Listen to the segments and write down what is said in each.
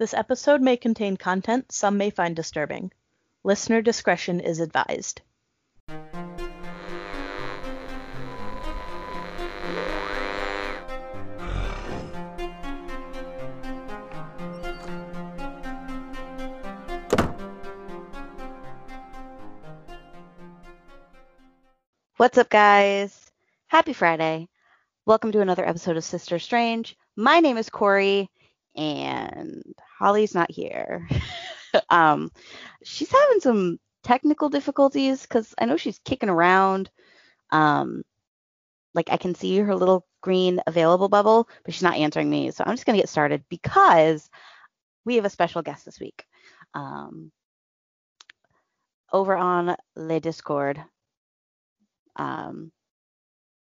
This episode may contain content some may find disturbing. Listener discretion is advised. What's up, guys? Happy Friday. Welcome to another episode of Sister Strange. My name is Corey, and Holly's not here. um, she's having some technical difficulties because I know she's kicking around. Um, like I can see her little green available bubble, but she's not answering me. So I'm just gonna get started because we have a special guest this week. Um, over on Le Discord, um,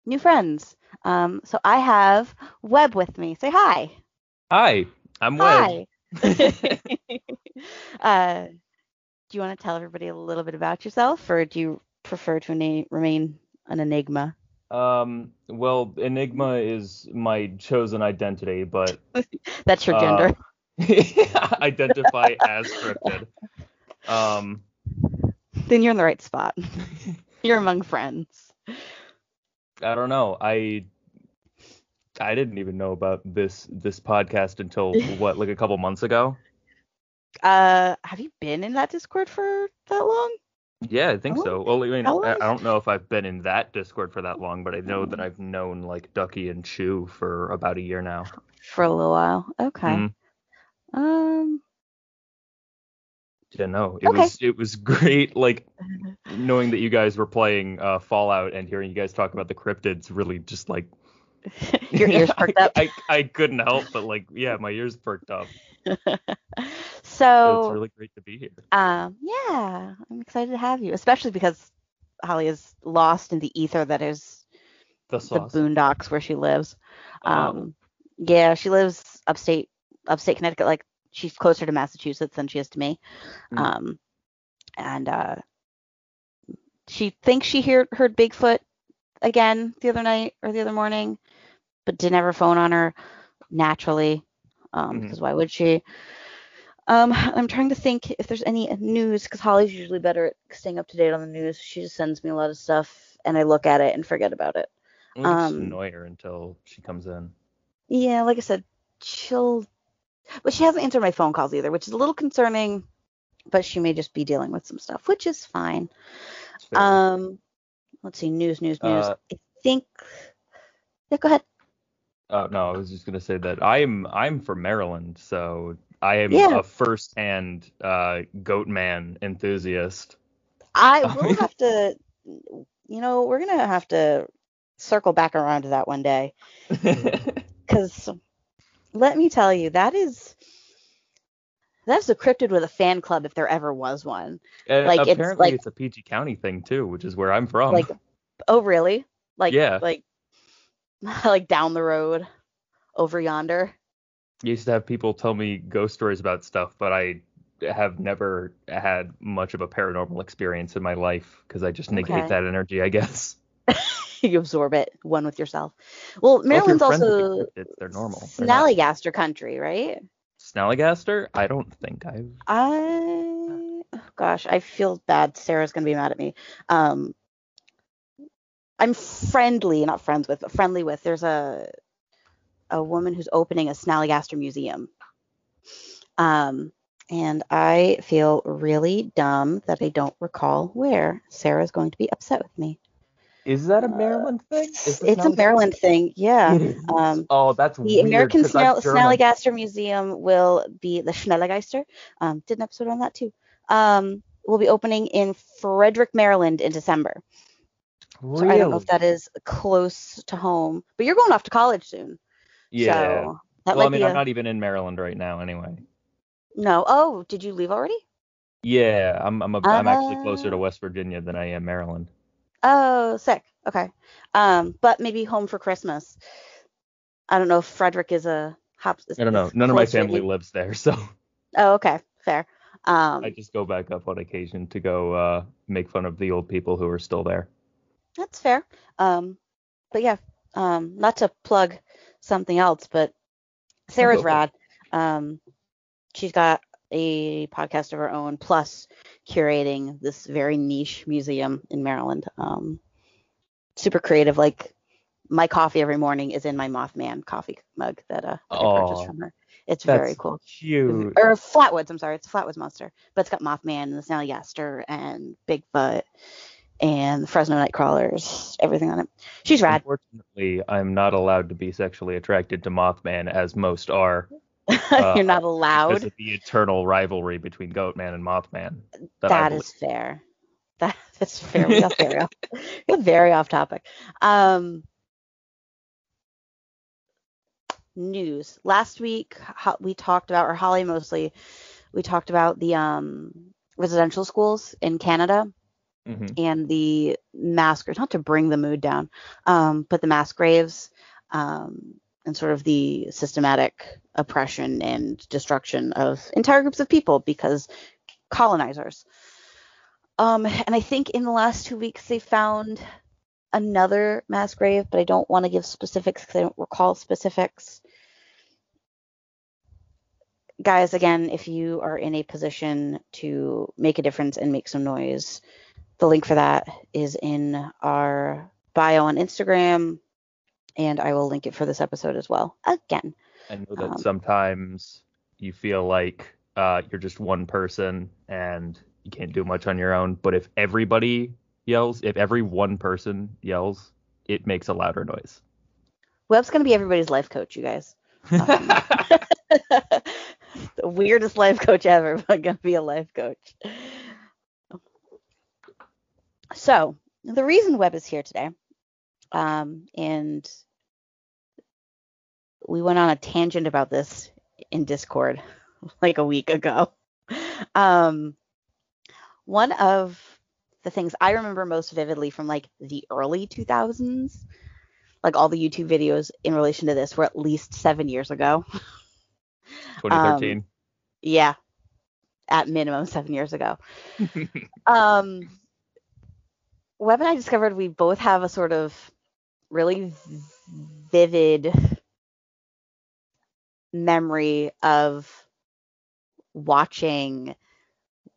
new friends. Um, so I have Web with me. Say hi. Hi, I'm Web. Hi. uh, do you want to tell everybody a little bit about yourself, or do you prefer to na- remain an enigma? Um, well, Enigma is my chosen identity, but That's your uh, gender. identify as cryptid. Um, then you're in the right spot. you're among friends. I don't know. I I didn't even know about this this podcast until what, like a couple months ago. Uh, have you been in that Discord for that long? Yeah, I think Oh, so. Well, I mean, I. I don't know if I've been in that Discord for that long, but I know that I've known like Ducky and Chew for about a year now. For a little while. Okay. Mhm. Um. Yeah, no, it Okay. was it was great. Like knowing that you guys were playing uh, Fallout and hearing you guys talk about the cryptids really just like Your ears perked up. I, I couldn't help but like yeah, my ears perked up. So it's really great to be here. Um, yeah, I'm excited to have you, especially because Holly is lost in the ether that is The the boondocks where she lives. Oh. Um, yeah, she lives upstate, upstate Connecticut. Like she's closer to Massachusetts than she is to me. Mm. Um, and uh, she thinks she heard heard Bigfoot again the other night or the other morning, but didn't have her phone on her naturally. Um, Mhm. because why would she? Um, I'm trying to think if there's any news because Holly's usually better at staying up to date on the news. She just sends me a lot of stuff and I look at it and forget about it. We just um, annoy her until she comes in. Yeah, like I said, she'll, but she hasn't answered my phone calls either, which is a little concerning. But she may just be dealing with some stuff, which is fine. Um, let's see, news, news, news. Uh, I think. Yeah, go ahead. Oh no, I was just gonna say that I'm I'm from Maryland, so I am Yeah. a first-hand uh, goat man enthusiast. I will have to, you know, we're gonna have to circle back around to that one day, because let me tell you, that is. That's a cryptid with a fan club if there ever was one. And Like, it's apparently like- it's a PG County thing too, which is where I'm from. like oh really like Yeah. like like down the road over yonder I used to have people tell me ghost stories about stuff, but I have never had much of a paranormal experience in my life because I just negate Okay. that energy, I guess. you absorb it one with yourself well Well, maryland's the also cryptids, they're normal. Snallygaster country right Snallygaster? I don't think I've. i oh, gosh i feel bad sarah's gonna be mad at me um i'm friendly not friends with but friendly with there's a a woman who's opening a snallygaster museum um and I feel really dumb that I don't recall where. Sarah's going to be upset with me. Is that a Maryland thing? Is It's a Maryland thing, yeah. Um, oh, that's the weird. American Snell- Snallygaster Museum will be the Schnellgeister. Um, did an episode on that too. Um, will be opening in Frederick, Maryland in December. So I don't know if that is close to home, but you're going off to college soon. Yeah. So that well, I mean, be I'm a, not even in Maryland right now, anyway. no. Oh, did you leave already? Yeah, I'm I'm, a, I'm actually closer to Ah. West Virginia than I am Maryland. Oh, sick. Okay. Um, but maybe home for Christmas. I don't know if Frederick is a hop. I don't know. None of my family lives there, so Oh, okay, fair. Um, I just go back up on occasion to go uh, make fun of the old people who are still there. That's fair. Um, but yeah, um, not to plug something else, but Sarah's rad. Um, she's got a podcast of her own, plus curating this very niche museum in Maryland. Um, super creative. Like my coffee every morning is in my Mothman coffee mug that, uh, that I purchased from her. It's very cool. Cute. Or Flatwoods, I'm sorry, it's a Flatwoods monster, but it's got Mothman and the Snallygaster and Bigfoot and the Fresno Nightcrawlers, everything on it. She's rad. Unfortunately, I'm not allowed to be sexually attracted to Mothman, as most are, uh, You're not because allowed. of the eternal rivalry between Goatman and Mothman. That, That fair. That is fair. We got very off, we got very off topic. Um, news. Last week we talked about, or Holly mostly, we talked about the um, residential schools in Canada Mhm. and the mass graves, not to bring the mood down, um, but the mass graves um, and sort of the systematic oppression and destruction of entire groups of people because colonizers. Um, and I think in the last two weeks they found another mass grave, but I don't want to give specifics because I don't recall specifics. Guys, again, if you are in a position to make a difference and make some noise, the link for that is in our bio on Instagram, and I will link it for this episode as well. Again, I know that Um, sometimes you feel like uh, you're just one person and you can't do much on your own. But if everybody yells, if every one person yells, it makes a louder noise. Web's gonna be everybody's life coach, you guys. Um, the weirdest life coach ever, but gonna be a life coach. So the reason Web is here today, um, and we went on a tangent about this in Discord like a week ago. Um, one of the things I remember most vividly from like the early 2000s, like all the YouTube videos in relation to this were at least seven years ago. 2013. Yeah, at minimum seven years ago. um, Web and I discovered we both have a sort of really vivid memory of watching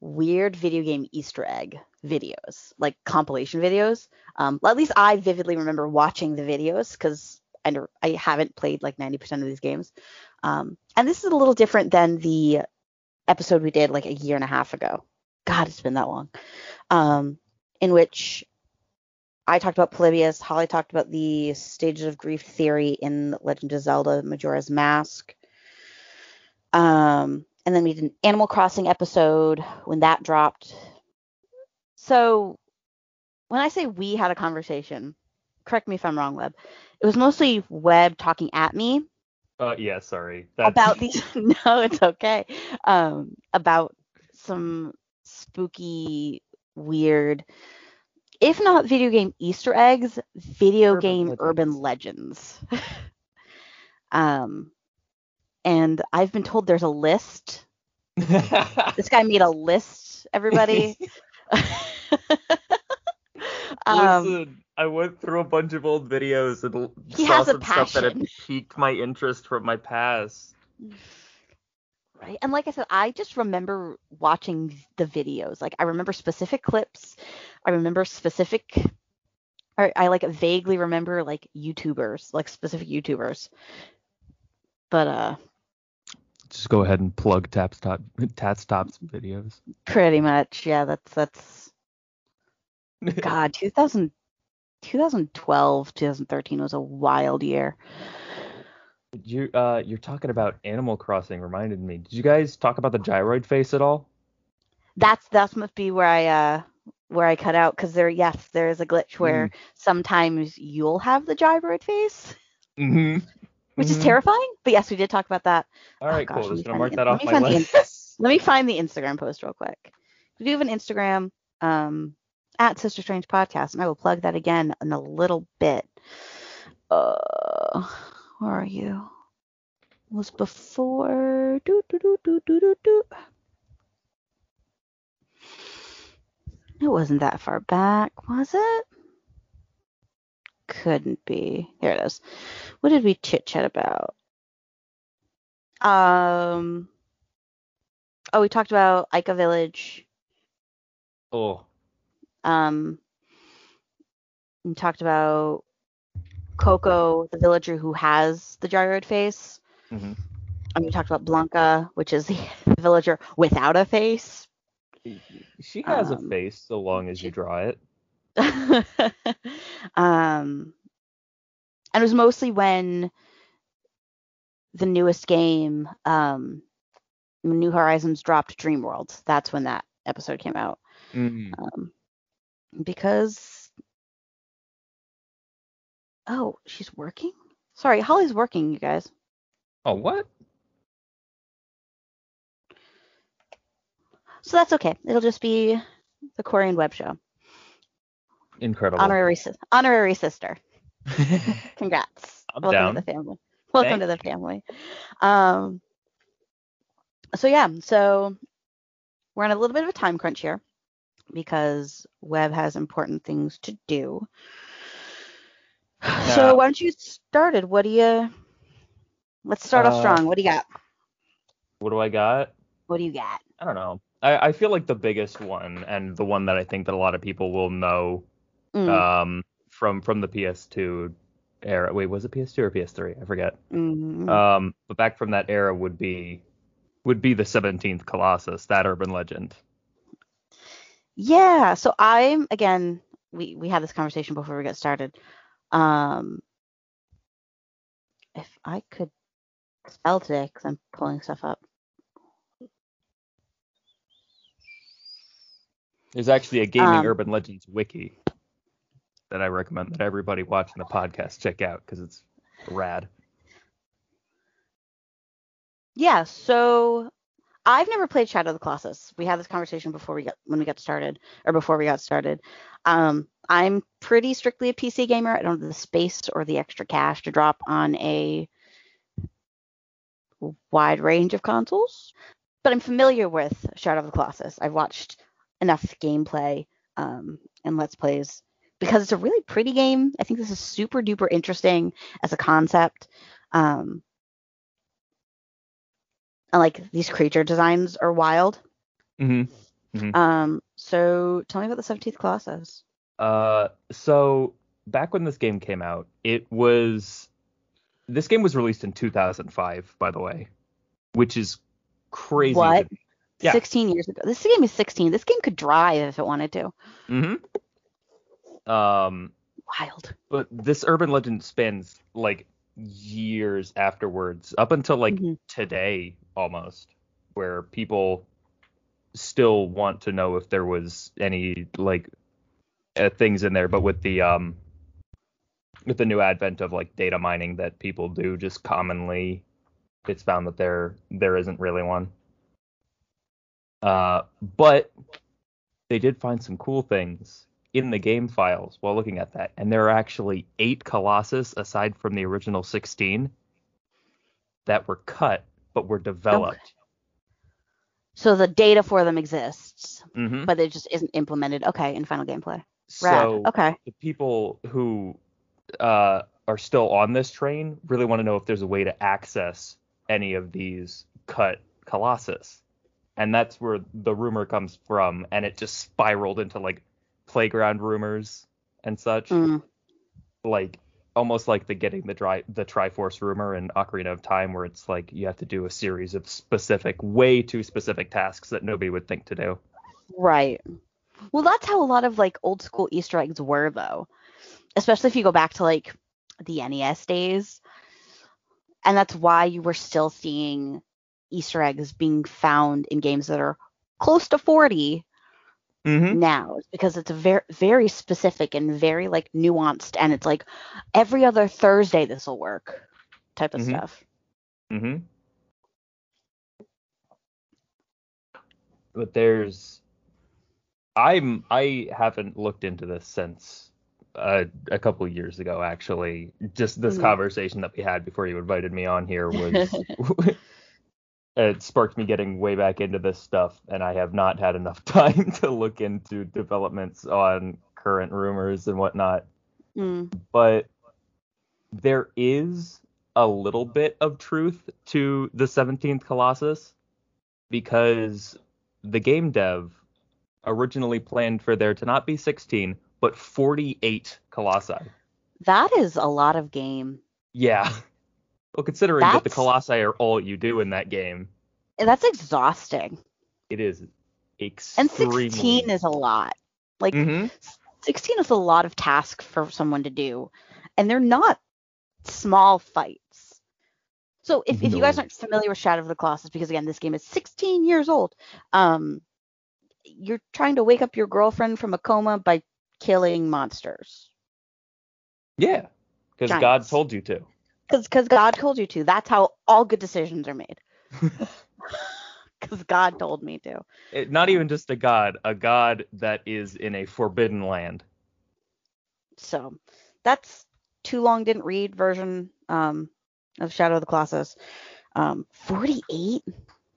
weird video game Easter egg videos, like compilation videos. Um, at least I vividly remember watching the videos because I, I haven't played like 90% of these games. Um, and this is a little different than the episode we did like a year and a half ago. God, it's been that long. Um, in which I talked about Polybius, Holly talked about the stages of grief theory in Legend of Zelda Majora's Mask. Um, and then we did an Animal Crossing episode when that dropped. So when I say we had a conversation, correct me if I'm wrong, Web. It was mostly Web talking at me uh, yeah, sorry. That's, about these no it's okay um about some spooky weird if not video game easter eggs video Urban game legends. urban legends um and i've been told there's a list this guy made a list everybody um Listen, I went through a bunch of old videos and He saw has a some stuff that had piqued my interest from my past. Right? And like i said i just remember watching the videos. Like i remember specific clips. I remember specific or i like vaguely remember like youtubers like specific youtubers. But uh Just go ahead and plug Taps Top Tats Tops videos. pretty much yeah that's that's god 2000 2012 2013 was a wild year You uh you're talking about Animal Crossing reminded me. Did you guys talk about the gyroid face at all? that's that must be where i uh where i cut out because there yes there is a glitch where sometimes you'll have the gyroid face Mm-hmm. which is terrifying. But yes, we did talk about that. All right, Oh, gosh, cool. Just gonna mark that off let me my find the. Let me find the Instagram post real quick. We do have an Instagram um, at Sister Strange Podcast, and I will plug that again in a little bit. Uh, where are you? It was before. Do, do, do, do, do, do, do. It wasn't that far back, was it? Couldn't be. Here it is. What did we chit chat about? Um, Oh, we talked about Ica Village. Oh, Um, we talked about Coco, the villager who has the gyroid face. mhm. And we talked about Blanca, which is the villager without a face. she has Um, a face so long as you draw it. um, and it was mostly when the newest game, um, New Horizons dropped Dream World. That's when that episode came out. Mm. Um, because oh, she's working. Sorry, Holly's working, you guys. Oh, what? So that's okay. It'll just be the Corey and Web show. Incredible. Honorary honorary sister. Congrats. I'm Welcome down. to the family. Welcome Thanks. to the family. Um so yeah, so we're in a little bit of a time crunch here because Web has important things to do. Yeah. So why don't you started? What do you let's start off Uh, strong. What do you got? what do I got? What do you got? I don't know. I, I feel like the biggest one and the one that I think that a lot of people will know Mm, um, from from the PS2 era. Wait, was it PS2 or PS3? I forget. mm, Um, but back from that era would be would be the 17th Colossus, that urban legend. Yeah, so I'm again, we we had this conversation before we got started. Um if I could spell today because I'm pulling stuff up. There's actually a gaming Um, urban legends wiki that I recommend that everybody watching the podcast check out because it's rad. Yeah, so I've never played Shadow of the Colossus. We had this conversation before we got when we got started or before we got started. Um I'm pretty strictly a PC gamer. I don't have the space or the extra cash to drop on a wide range of consoles, but I'm familiar with Shadow of the Colossus. I've watched enough gameplay um, and let's plays because it's a really pretty game. I think this is super duper interesting as a concept. Um, and like these creature designs are wild. Mm-hmm. Um, so tell me about the 17th Colossus. Uh, so back when this game came out, it was this game was released in 2005, by the way, which is crazy. What? Yeah. 16 years ago. This game is 16. This game could drive if it wanted to. Mm-hmm. Um, Wild. but this urban legend spans like years afterwards, up until like Mhm. today almost, where people still want to know if there was any like uh, things in there, but with the um with the new advent of like data mining that people do just commonly it's found that there there isn't really one. Uh but they did find some cool things in the game files while looking at that, and there are actually eight Colossus aside from the original 16 that were cut but were developed. So the data for them exists, hmm but it just isn't implemented. Okay, in final gameplay. Rad. So okay. the people who uh, are still on this train really want to know if there's a way to access any of these cut Colossus. And that's where the rumor comes from, and it just spiraled into like playground rumors and such. Mm. like almost like the getting the dry the Triforce rumor in Ocarina of Time, where it's like you have to do a series of specific, way too specific tasks that nobody would think to do. Right. Well, that's how a lot of like old school Easter eggs were, though. Especially if you go back to like the NES days. And that's why you were still seeing Easter eggs being found in games that are close to 40 Mm-hmm. now because it's very very specific and very like nuanced and it's like every other Thursday this will work type of Mhm. stuff. Mm-hmm. But there's, I'm I haven't looked into this since uh, a couple years ago actually. Just this Mhm. conversation that we had before you invited me on here was. It sparked me getting way back into this stuff, and I have not had enough time to look into developments on current rumors and whatnot Mm. but there is a little bit of truth to the 17th Colossus. because the game dev originally planned for there to not be 16 but 48 colossi. That is a lot of game. Yeah. Well, considering that the colossi are all you do in that game, That's exhausting. it is And 16 is a lot. Like Mhm. 16 is a lot of task for someone to do. And they're not small fights. So if, if you guys aren't familiar with Shadow of the Colossus, because again, this game is 16 years old, um, you're trying to wake up your girlfriend from a coma by killing monsters. Yeah. Because God told you to. Because because God told you to. That's how all good decisions are made. Because God told me to. It, not even just a god, a god that is in a forbidden land. So that's too long didn't read version um, of Shadow of the Colossus. Um, 48?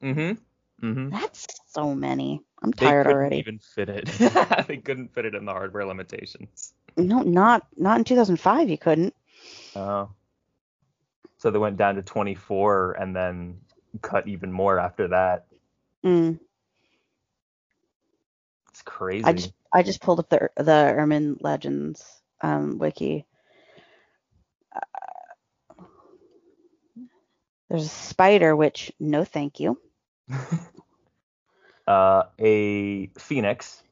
Mm-hmm. Mm-hmm. That's so many. I'm They tired couldn't already. even fit it. they couldn't fit it in the hardware limitations. No, not not in 2005. You couldn't. Oh. So they went down to 24 and then cut even more after that. Mm. It's crazy. I just I just pulled up the the Urban Legends um, wiki. Uh, there's a spider, which no, thank you. uh, a phoenix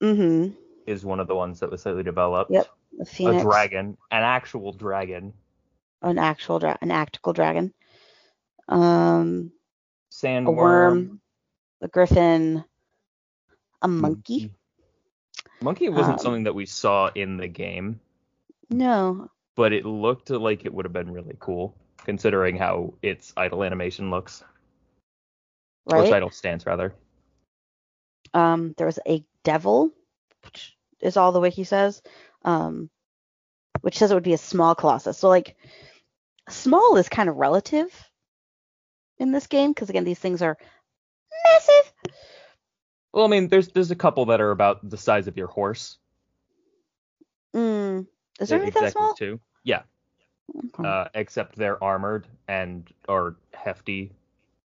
Mm-hmm. is one of the ones that was slightly developed. Yep, A phoenix, dragon, an actual dragon. An actual dra- an actual dragon. Um, a worm, a griffin, a monkey. Monkey wasn't Um, something that we saw in the game, No, but it looked like it would have been really cool, considering how its idle animation looks. Or its idle stance, rather. Um, there was a devil, which is all the wiki says, um, which says it would be a small colossus. So like, small is kind of relative in this game because again, these things are massive. Well, I mean, there's there's a couple that are about the size of your horse. Mm. Is there anything exactly small? too. Yeah, Okay. uh, except they're armored and are hefty.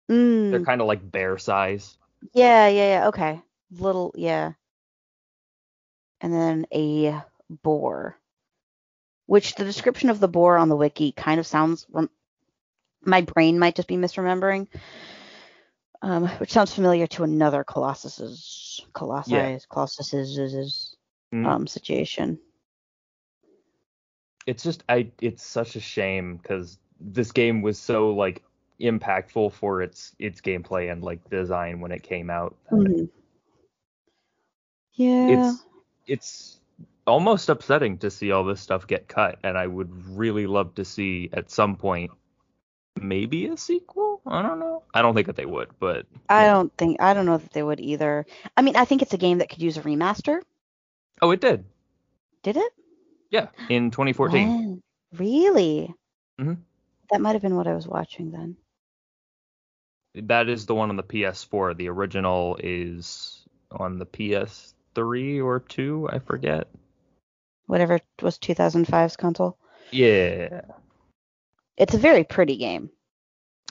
Mm. They're kind of like bear size. Yeah, yeah, yeah. Okay. Little, yeah. And then a boar, which the description of the boar on the wiki kind of sounds. Rem- my brain might just be misremembering. Um, which sounds familiar to another Colossus's Colossus Yeah. Colossus's Mm. um situation. it's just I it's such a shame because this game was so like impactful for its its gameplay and like design when it came out. Mhm. Yeah. It's it's almost upsetting to see all this stuff get cut, and I would really love to see at some point maybe a sequel. I don't know. I don't think that they would, but I yeah. don't think I don't know that they would either. I mean, I think it's a game that could use a remaster. oh, it did. Did it? Yeah, in 2014. When? Really? Mhm. That might have been what I was watching then. That is the one on the PS4. The original is on the PS3 or 2, I forget. Whatever was 2005's console. Yeah. It's a very pretty game.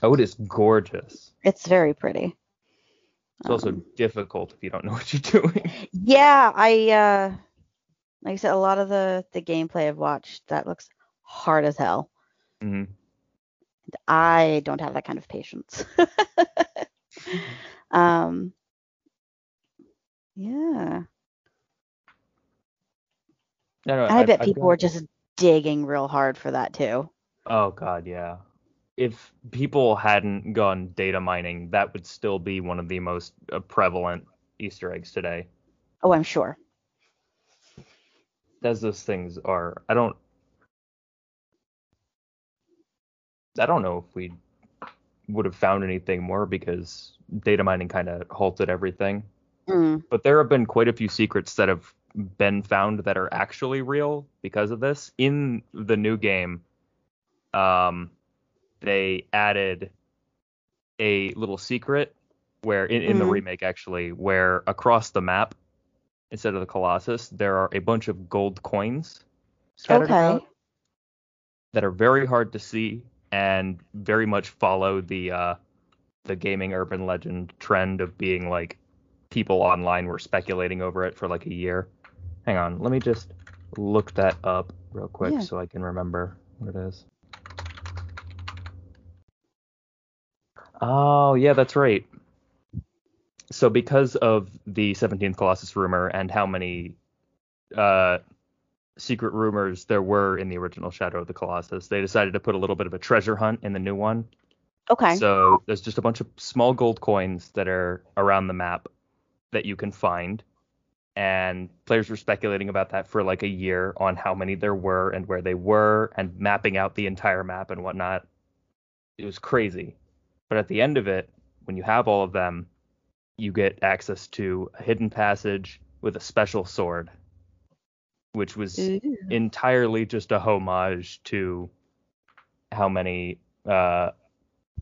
Oh, it is gorgeous. It's very pretty. It's also Um, difficult if you don't know what you're doing. yeah, I uh like I said, a lot of the the gameplay I've watched that looks hard as hell. Mm-hmm. I don't have that kind of patience. um yeah. No, no, I bet I've people got- were just digging real hard for that too. Oh god, yeah. If people hadn't gone data mining, that would still be one of the most uh, prevalent Easter eggs today. Oh, I'm sure. As those things are, I don't, I don't know if we would have found anything more because data mining kind of halted everything. Mm. But there have been quite a few secrets that have been found that are actually real because of this. In the new game, um, they added a little secret where in, in the Mhm. remake actually, where across the map, instead of the Colossus, there are a bunch of gold coins scattered Okay. about that are very hard to see and very much follow the uh, the gaming urban legend trend of being like people online were speculating over it for like a year. Hang on, let me just look that up real quick Yeah. so I can remember what it is. Oh, yeah, that's right. So because of the 17th Colossus rumor and how many uh, secret rumors there were in the original Shadow of the Colossus, they decided to put a little bit of a treasure hunt in the new one. Okay. So there's just a bunch of small gold coins that are around the map that you can find. And players were speculating about that for like a year on how many there were and where they were and mapping out the entire map and whatnot. It was crazy. But at the end of it, when you have all of them, you get access to a hidden passage with a special sword, which was Ooh. entirely just a homage to how many uh,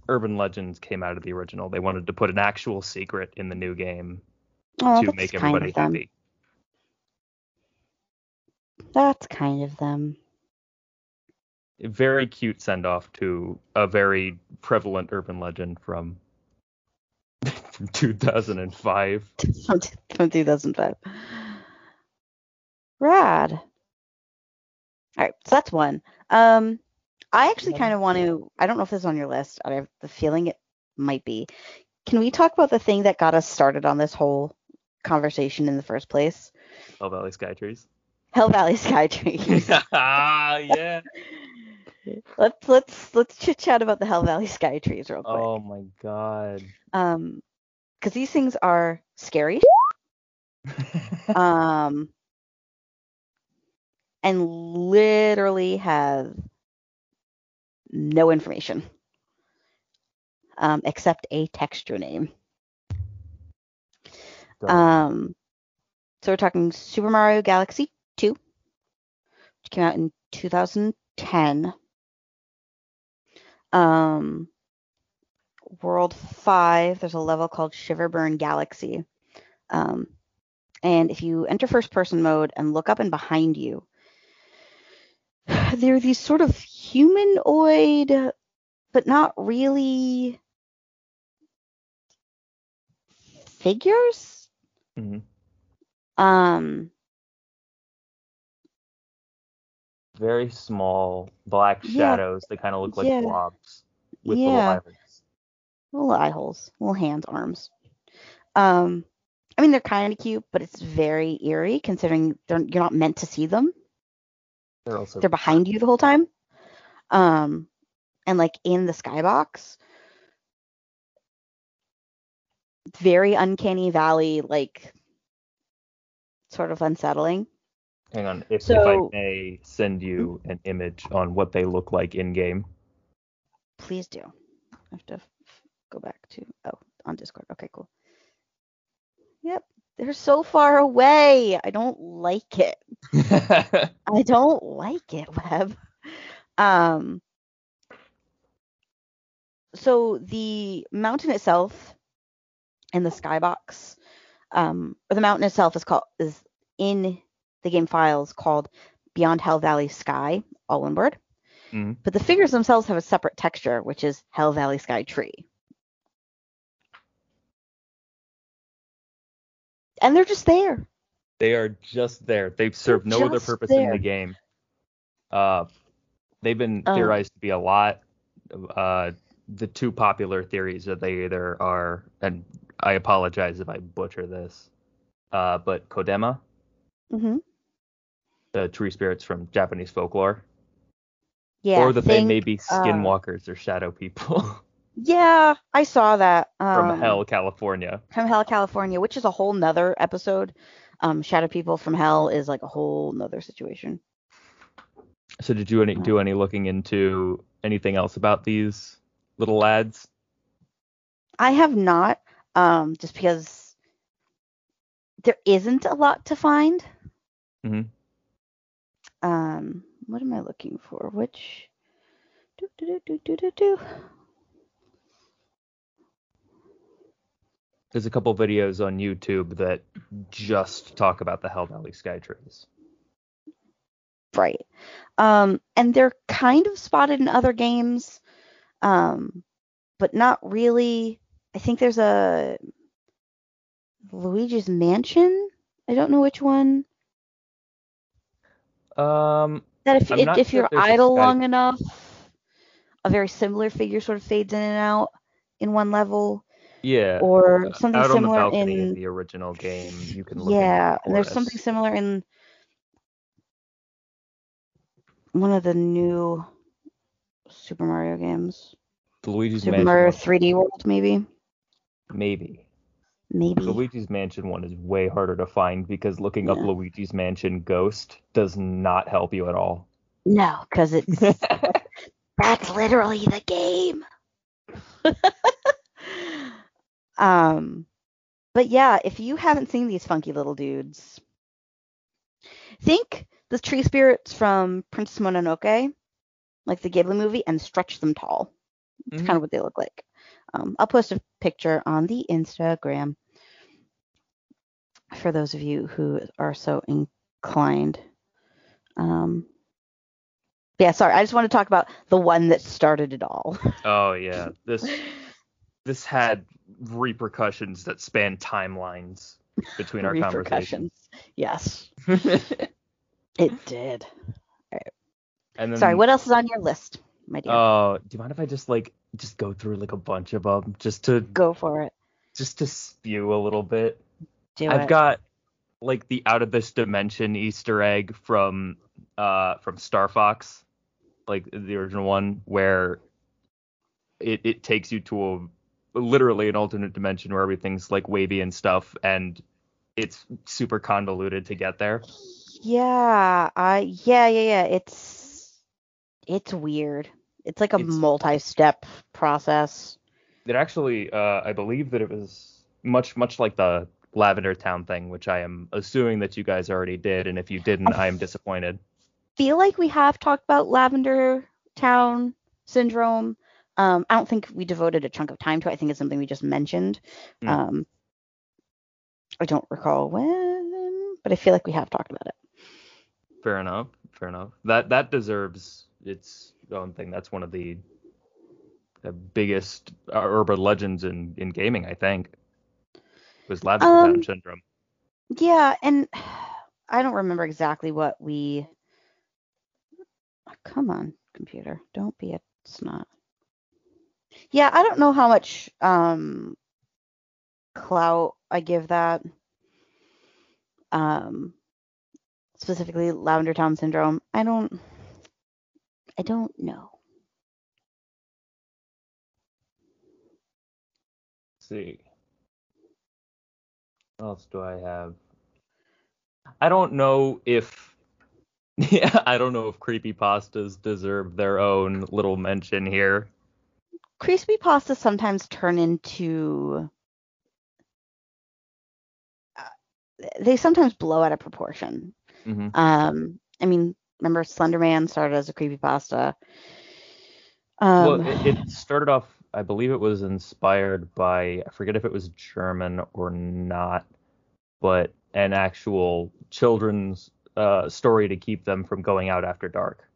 urban legends came out of the original. They wanted to put an actual secret in the new game Oh, to make everybody happy. That's kind of them. Very cute send off to a very prevalent urban legend from from 2005. from, from 2005. Rad. All right, so that's one. Um, I actually kind of want to. I don't know if this is on your list. I have the feeling it might be. Can we talk about the thing that got us started on this whole conversation in the first place? Hell Valley Skytrees. Hell Valley Skytree. ah, yeah. let's let's let's chit chat about the Hell Valley Skytrees real quick. Oh my god. Um, because these things are scary. um, and literally have no information um, except a texture name. Um, so we're talking Super Mario Galaxy 2, which came out in 2010. Um, World 5, there's a level called Shiverburn Galaxy. Um, and if you enter first person mode and look up and behind you, there are these sort of humanoid, but not really figures. Mhm. Um, Very small black Yeah. shadows. They kind of look like Yeah. blobs with little Yeah. eyelids. little eye holes, little hands, arms. Um, I mean they're kind of cute, but it's very eerie considering you're not meant to see them. They're also They're behind you the whole time. Um, and like in the skybox, very uncanny valley, like sort of unsettling. Hang on. If, if I may send you an image on what they look like in game. Please do. I have to go back to oh on Discord. Okay, cool. Yep, they're so far away. I don't like it. I don't like it, Web. Um, so the mountain itself and the skybox, um, or the mountain itself is called is in the game files called Beyond Hell Valley Sky, all one word. Mhm. But the figures themselves have a separate texture, which is Hell Valley Sky Tree. And they're just there. They are just there. They serve no other purpose in the game. Uh, they've been Oh. theorized to be a lot. Uh, the two popular theories that they either are, and I apologize if I butcher this, uh, but Kodama, hmm the tree spirits from Japanese folklore, Yeah. or that they may be uh, skinwalkers or shadow people Yeah, I saw that. Um, from Hell, California. From Hell, California, which is a whole nother episode. Um, Shadow People from Hell is like a whole nother situation. So did you any, do any looking into anything else about these little lads? I have not, um, just because there isn't a lot to find. Mhm. Um, what am I looking for? Which? Do, do, do, do, do, do. There's a couple videos on YouTube that just talk about the Hell Valley Skytrees. Right. Um, and they're kind of spotted in other games, um, but not really I think there's a Luigi's Mansion. I don't know which one. Um, That if if, if sure you're if idle long enough, a very similar figure sort of fades in and out in one level, yeah. or uh, something out on the similar balcony in in the original game, you can look. yeah, the and there's something similar in one of the new Super Mario games. The Luigi's Super Mario 3D World, maybe. maybe. Maybe. Luigi's Mansion one is way harder to find because looking up Luigi's Mansion Ghost does not help you at all. No, because it's that's literally the game. um, but yeah, if you haven't seen these funky little dudes, think the tree spirits from Princess Mononoke, like the Ghibli movie, and stretch them tall. It's Mhm. kind of what they look like. Um, I'll post a picture on the Instagram for those of you who are so inclined. Um, yeah, sorry. I just want to talk about the one that started it all. Oh yeah, this this had repercussions that span timelines between our conversations. Yes, it did. and then, Sorry, what else is on your list, my dear? Oh, do you mind if I just like just go through like a bunch of them just to Go for it. just to spew a little bit? Do I've it. got like the out of this dimension Easter egg from uh from Star Fox, like the original one, where it it takes you to a literally an alternate dimension where everything's like wavy and stuff, and it's super convoluted to get there. Yeah, I yeah, yeah, yeah. It's it's weird. It's like a It's- multi-step process. It actually, uh, I believe that it was much much like the Lavender Town thing, which I am assuming that you guys already did, and if you didn't, I am disappointed. Feel like we have talked about Lavender Town syndrome. Um, I don't think we devoted a chunk of time to it. I think it's something we just mentioned. Hmm. Um, I don't recall when, but I feel like we have talked about it. Fair enough. Fair enough. That that deserves its own thing. That's one of the the biggest uh, urban legends in in gaming, I think. Was Lavender Um, Town syndrome. Yeah, and I don't remember exactly what we. Oh, come on, computer, don't be a snot. Yeah, I don't know how much um clout I give that. Um, specifically Lavender Town syndrome. I don't. I don't know. Let's see. What else do I have? I don't know if yeah, I don't know if creepy pastas deserve their own little mention here. Creepy pastas sometimes turn into. uh, They sometimes blow out of proportion. hmm Um, I mean, remember Slenderman started as a creepypasta. Um, well, it, it started off, I believe it was inspired by, I forget if it was German or not, but an actual children's uh, story to keep them from going out after dark.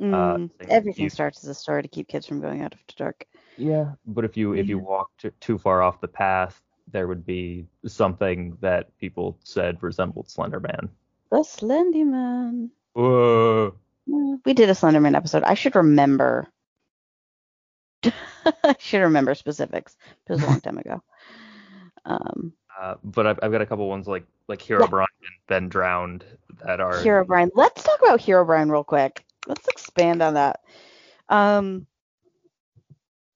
mm, thing. everything You- starts as a story to keep kids from going out after dark. Yeah, but if you if you walked too far off the path, there would be something that people said resembled Slender Man. The Slenderman. Whoa. We did a Slenderman episode. I should remember. I should remember specifics. It was a long time ago. Um, Uh, but I've, I've got a couple ones like like Hero Yeah. Brian and Ben Drowned that are Hero Brian. Let's talk about Herobrine real quick. Let's expand on that. Um,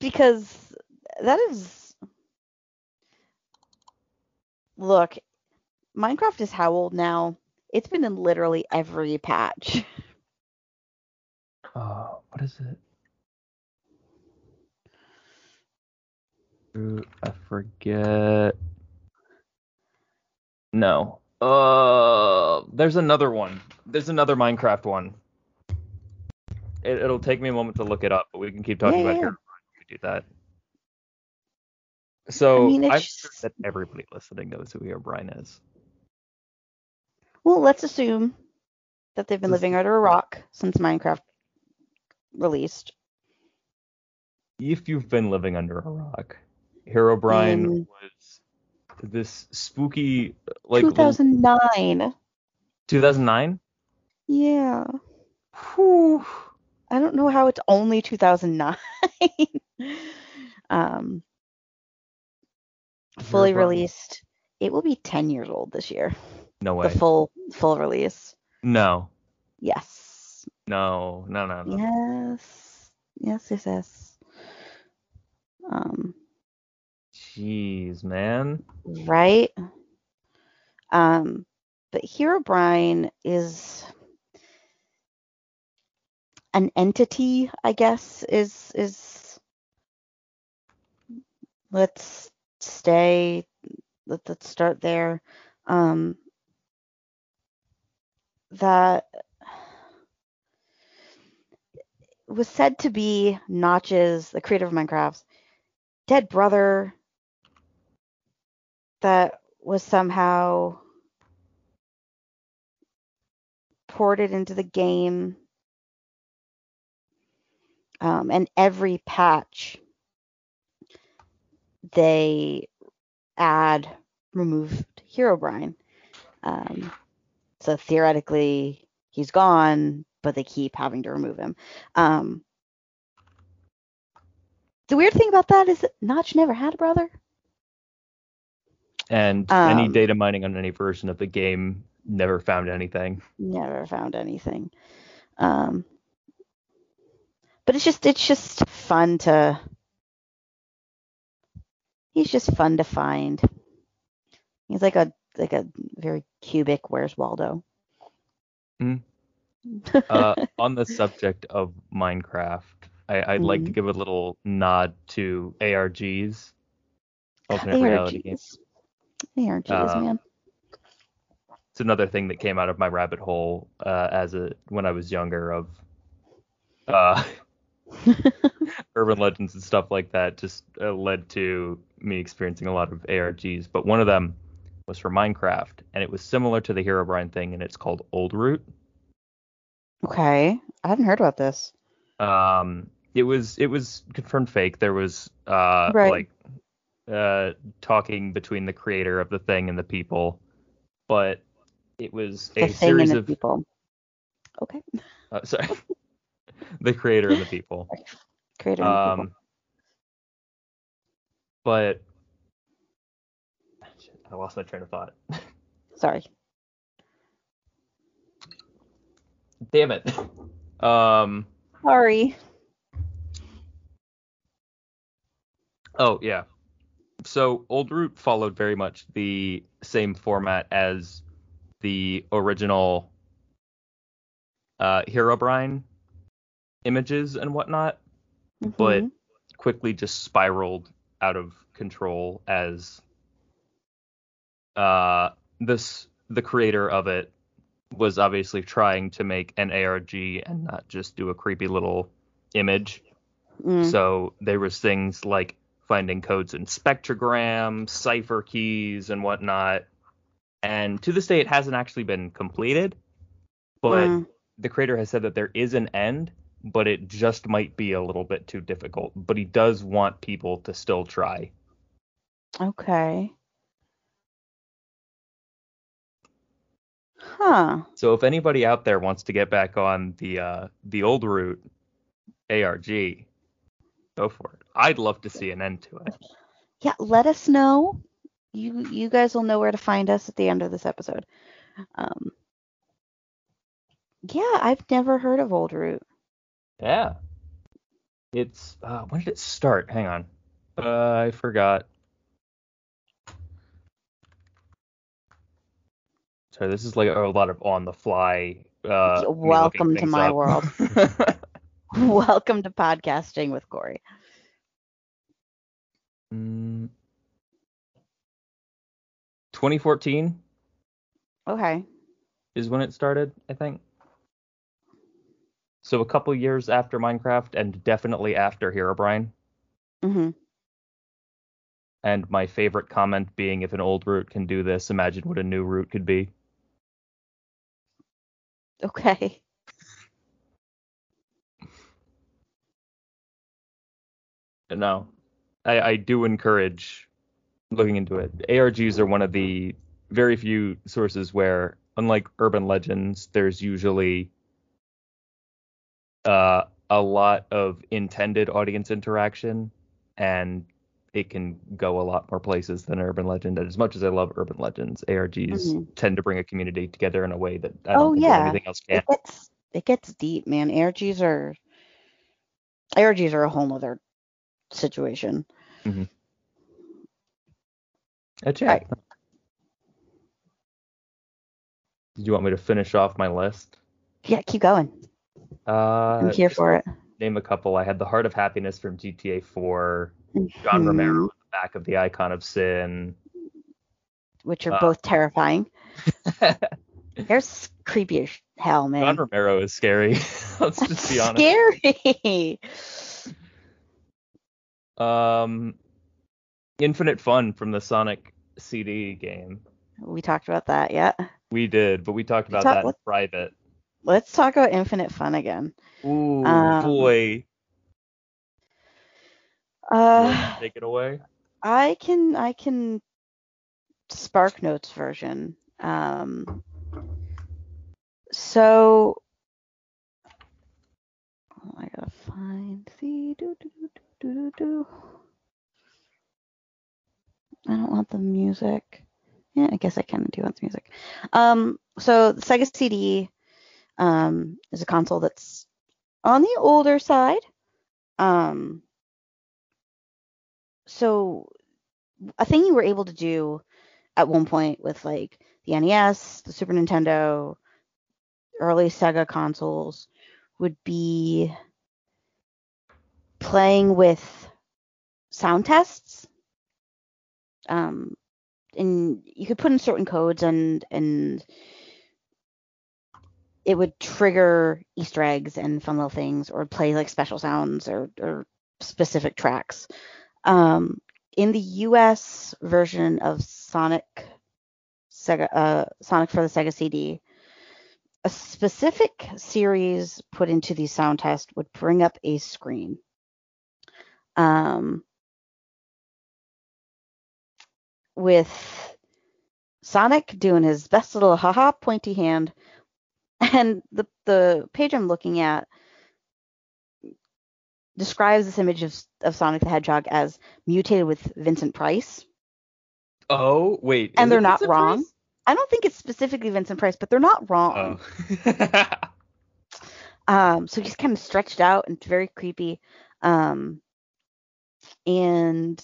because that is look, Minecraft is how old now? It's been in literally every patch. Oh, what is it? I forget. No. Uh, there's another one. There's another Minecraft one. It, it'll take me a moment to look it up, but we can keep talking Yeah, about yeah, Hero We do that. So mean, I'm just- sure that everybody listening knows who Herobrine is. Well, let's assume that they've been living under a rock since Minecraft released. If you've been living under a rock, Herobrine In- was this spooky like 2009. 2009. Yeah. Whew. I don't know how it's only 2009. um, fully Herobrine. released. It will be 10 years old this year. No way. The full full release. no. Yes. No. No. No. No. Yes. Yes, yes, yes. Um, Jeez, man. right? Um, but Herobrine is an entity, I guess, is is let's stay let, let's start there. Um that was said to be Notch's, the creator of Minecraft's dead brother that was somehow ported into the game. Um, and every patch they add removed Herobrine. Um, so theoretically he's gone, but they keep having to remove him. Um, the weird thing about that is that Notch never had a brother. And any Um, data mining on any version of the game never found anything. Never found anything. Um, but it's just it's just fun to. He's just fun to find. He's like a like a very cubic. Where's Waldo? Hmm. Uh, on the subject of Minecraft, I, I'd like to Mhm. give a little nod to ARGs, alternate reality games. ARGs. ARGs, Uh, man. It's another thing that came out of my rabbit hole uh, as a when I was younger of uh, urban legends and stuff like that. Just uh, led to me experiencing a lot of ARGs, but one of them was for Minecraft, and it was similar to the Herobrine thing, and it's called Old Root. Okay, I haven't heard about this. Um, it was it was confirmed fake. There was uh Right. like uh talking between the creator of the thing and the people, but it was The a thing series and the of people. Okay, uh, sorry, the creator and the people. creator and the people. Um, but I lost my train of thought. Sorry. Damn it. Um. Sorry. Oh yeah. So Old Root followed very much the same format as the original uh, Herobrine images and whatnot, but Mhm. quickly just spiraled out of control as uh, this the creator of it was obviously trying to make an ARG and not just do a creepy little image. Mm. So there was things like finding codes in spectrogram, cipher keys, and whatnot. And to this day, it hasn't actually been completed. But Mm. the creator has said that there is an end, but it just might be a little bit too difficult. But he does want people to still try. Okay. Huh. So if anybody out there wants to get back on the uh, the old root ARG, go for it. I'd love to see an end to it. Yeah, let us know. You you guys will know where to find us at the end of this episode. Um Yeah, I've never heard of Old Root. Yeah. It's uh, when did it start? Hang on. Uh, I forgot. Sorry, this is like a lot of on the fly. Uh, Welcome to my up. world. Welcome to podcasting with Corey. Mm, 2014 Okay. is when it started, I think. So a couple years after Minecraft, and definitely after Herobrine. Mhm. And my favorite comment being, if an old root can do this, imagine what a new root could be. Okay. No. I, I do encourage looking into it. ARGs are one of the very few sources where, unlike urban legends, there's usually uh, a lot of intended audience interaction, and it can go a lot more places than urban legend. And as much as I love urban legends, ARGs Mhm. tend to bring a community together in a way that I don't Oh, think yeah. anything else can. It gets it gets deep, man. ARGs are ARGs are a whole other situation. Uh, Jay, Right. Did you want me to finish off my list? Yeah, keep going. Uh, I'm here for it. Name a couple. I had the Heart of Happiness from GTA 4. John Romero Mhm. on the back of the Icon of Sin. Which are Uh, both terrifying. There's creepy as hell, man. John Romero is scary. Let's just be honest. Scary. Um, Infinite Fun from the Sonic CD game. we talked about that, yeah. We did, but we talked We about talk- that in private. Let's talk about Infinite Fun again. Ooh, Um, boy. Uh, take it away. I can I can Spark Notes version. Um, so oh, I gotta find the do do do. I don't want the music. Yeah, I guess I kind of do want the music. Um, so the Sega CD um, is a console that's on the older side. Um, so a thing you were able to do at one point with like the NES, the Super Nintendo, early Sega consoles would be playing with sound tests. Um, and you could put in certain codes and and it would trigger Easter eggs and fun little things, or play like special sounds or, or specific tracks. Um, in the U.S. version of Sonic, Sega, uh, Sonic for the Sega CD, a specific series put into the sound test would bring up a screen. Um, with Sonic doing his best little haha pointy hand, and the the page I'm looking at describes this image of, of Sonic the Hedgehog as mutated with Vincent Price. Oh, wait. And they're not Vincent wrong. Price? I don't think it's specifically Vincent Price, but they're not wrong. Oh. Um, so he's kind of stretched out and very creepy. Um, and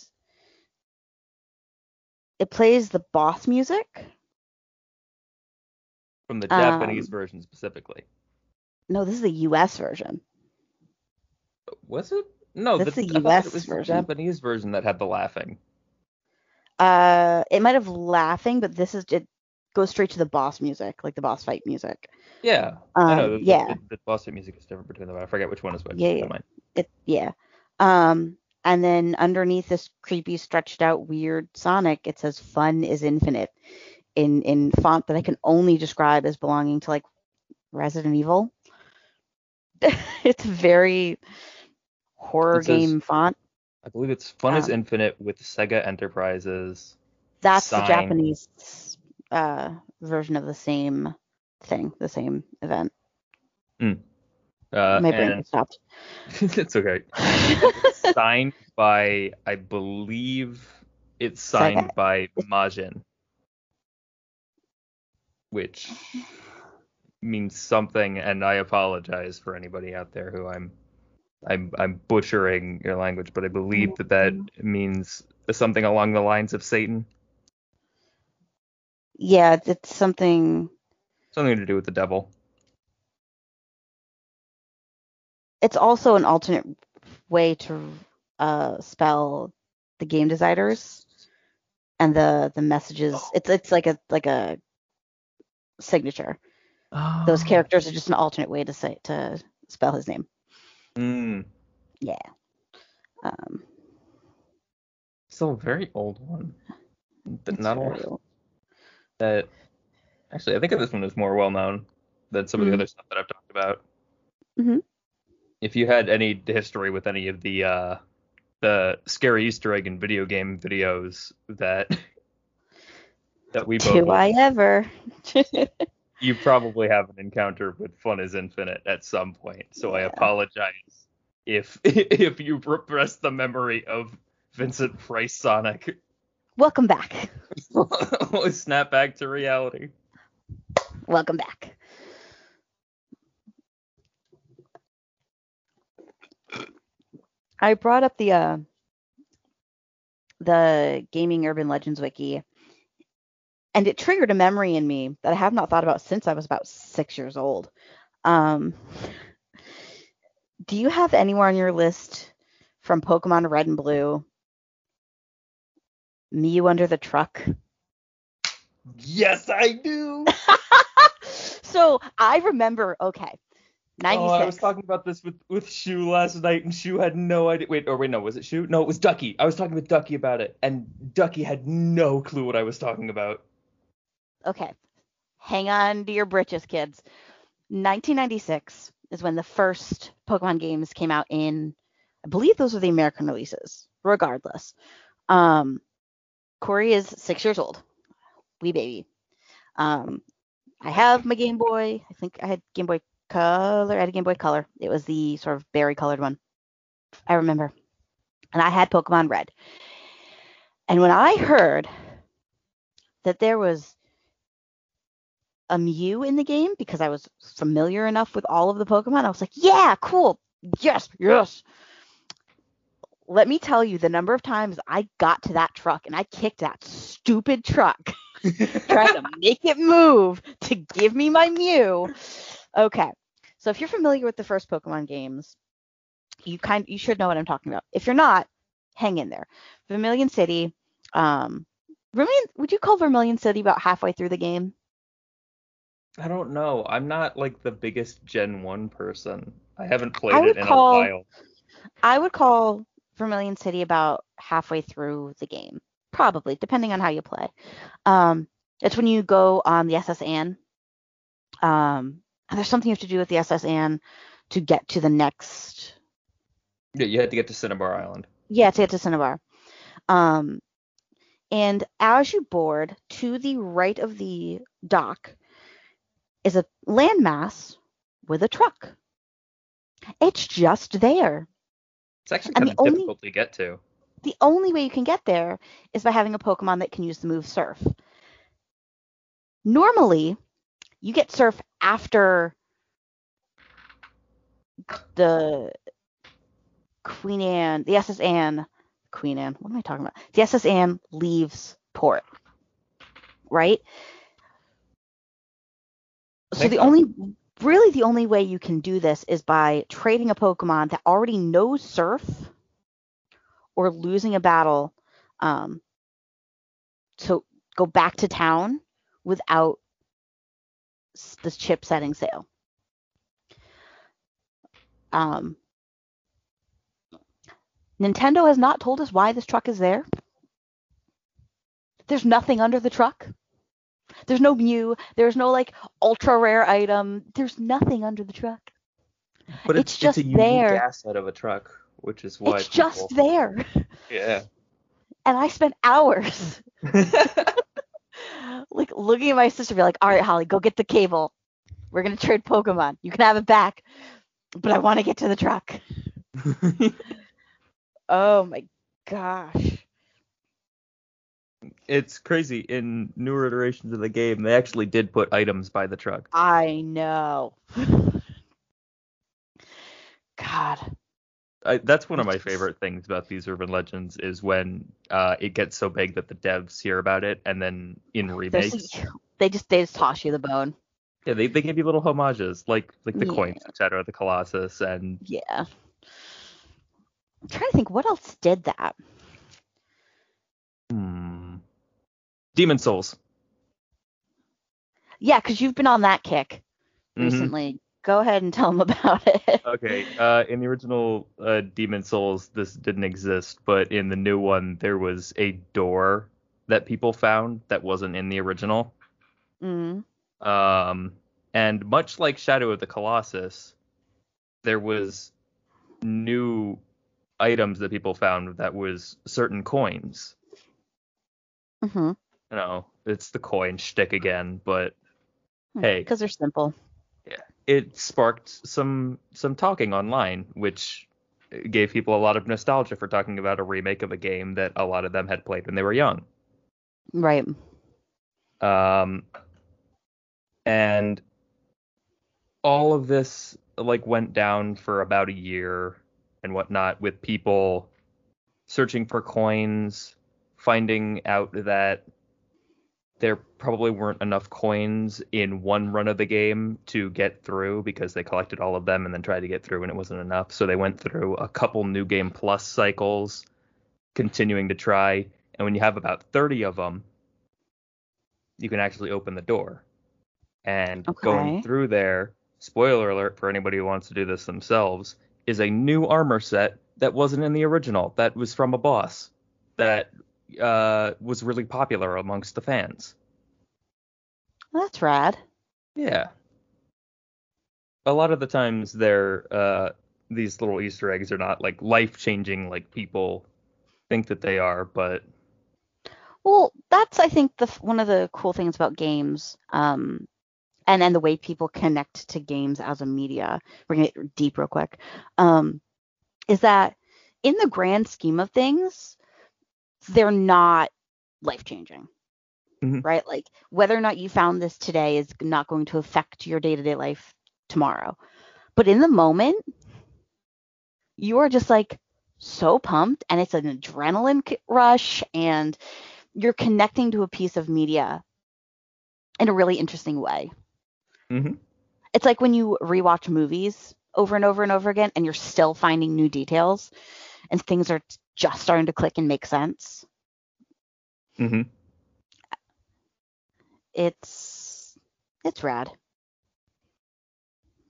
it plays the boss music. From the Japanese Um, version specifically. No, this is the U.S. version. Was it? No, That's the, the I US it was the version. Japanese version that had the laughing. Uh, it might have laughing, but this is it goes straight to the boss music, like the boss fight music. Yeah, I know. Um, The, yeah. the, the boss fight music is different between them. I forget which one is which. Yeah, yeah. It yeah. Um, and then underneath this creepy, stretched out, weird Sonic, it says "Fun is infinite" in in font that I can only describe as belonging to like Resident Evil. it's a very horror says- game font. I believe it's Fun is Infinite with Sega Enterprises. That's sign. the Japanese uh, version of the same thing, the same event. Uh, My brain stopped. it's okay. signed by, I believe it's signed by Majin, which means something, and I apologize for anybody out there who I'm I'm I'm butchering your language, but I believe that that means something along the lines of Satan, Yeah, it's- it's something. something to do with the devil. It's also an alternate way to uh, spell the game designers and the the messages. Oh. It's it's like a like a signature. Those Oh. characters are just an alternate way to say to spell his name. Mm, Yeah. Um, still a very old one, but not a lot old. that actually I think this one is more well known than some of the Mhm. other stuff that I've talked about. Mhm. If you had any history with any of the uh the scary Easter egg in video game videos that that we both Do I ever? you probably have an encounter with Fun is Infinite at some point. So I apologize if if you repress the memory of Vincent Price Sonic. Welcome back. Snap back to reality. Welcome back. I brought up the uh, the gaming urban legends wiki, and it triggered a memory in me that I have not thought about since I was about six years old. Um, do you have anywhere on your list from Pokemon Red and Blue? Mew under the truck. Yes, I do. so I remember, okay, 96. Oh, I was talking about this with with Shu last night, and Shu had no idea. Wait, or wait, no, was it Shu? No, it was Ducky. I was talking with Ducky about it, and Ducky had no clue what I was talking about. okay, hang on to your britches, kids. 1996 is when the first Pokemon games came out in, I believe those were the American releases, regardless. Um, Corey is six years old, wee baby. Um, I have my Game Boy. I think I had Game Boy Color. I had a Game Boy Color. It was the sort of berry colored one. I remember. And I had Pokemon Red. And when I heard that there was a Mew in the game because I was familiar enough with all of the Pokemon, I was like, yeah, cool. Yes, yes. Let me tell you the number of times I got to that truck and I kicked that stupid truck trying to make it move to give me my Mew. Okay. So if you're familiar with the first Pokemon games, you kind you should know what I'm talking about. If you're not, hang in there. Vermilion City, um Vermilion would you call Vermilion City about halfway through the game? I don't know. I'm not like the biggest Gen 1 person. I haven't played I it in call- a while. I would call Vermilion City about halfway through the game. Probably, depending on how you play. Um it's when you go on the SS Anne. Um there's something you have to do with the SS Anne to get to the next Yeah, you had to get to Cinnabar Island. Yeah, to get to Cinnabar. Um, and as you board, to the right of the dock is a landmass with a truck. It's just there. It's actually kind the of only- difficult to get to. The only way you can get there is by having a Pokemon that can use the move Surf. Normally, you get Surf after the Queen Anne, the SS Anne, Queen Anne, what am I talking about? The SS Anne leaves port, right? So the only, really the only way you can do this is by trading a Pokemon that already knows Surf or losing a battle um, to go back to town without the chip setting sail. Um, Nintendo has not told us why this truck is there. There's nothing under the truck. There's no Mew. There's no like ultra rare item. There's nothing under the truck. But It's it's, just it's a unique there. asset of a truck, which is why it's just there. Yeah. And I spent hours like looking at my sister, be like, all right, Holly, go get the cable. We're gonna trade Pokemon. You can have it back, but I want to get to the truck. Oh my gosh. it's crazy. In newer iterations of the game, they actually did put items by the truck. I know. God. I, that's one of my favorite things about these urban legends is when uh, it gets so big that the devs hear about it, and then in remakes, they just they just toss you the bone. yeah, they, they give you little homages like like the Yeah. coins, etc., the Colossus, and Yeah. I'm trying to think what else did that. hmm, Demon Souls. Yeah, because you've been on that kick Mhm. recently. Go ahead and tell them about it. Okay, uh, in the original uh, Demon Souls, this didn't exist, but in the new one, there was a door that people found that wasn't in the original. Mm. Um, and much like Shadow of the Colossus, there was new items that people found that was certain coins. Mm-hmm. You know, it's the coin shtick again, but Hey. Because they're simple. It sparked some some talking online, which gave people a lot of nostalgia for talking about a remake of a game that a lot of them had played when they were young. Right. Um, and all of this like went down for about a year and whatnot with people searching for coins, finding out that there probably weren't enough coins in one run of the game to get through because they collected all of them and then tried to get through and it wasn't enough. So they went through a couple new game plus cycles, continuing to try. And when you have about 30 of them, you can actually open the door. And going through there, spoiler alert for anybody who wants to do this themselves, is a new armor set that wasn't in the original. That was from a boss that uh, was really popular amongst the fans. That's rad. Yeah. A lot of the times they're uh these little Easter eggs are not like life changing like people think that they are, but Well, that's I think the one of the cool things about games, um, and and the way people connect to games as a media. We're gonna get deep real quick. Um, is that in the grand scheme of things, they're not life changing, Mhm. right? Like whether or not you found this today is not going to affect your day to day life tomorrow, but in the moment, you are just like so pumped, and it's an adrenaline rush, and you're connecting to a piece of media in a really interesting way. Mhm. It's like when you rewatch movies over and over and over again and you're still finding new details and things are just starting to click and make sense. hmm It's it's rad.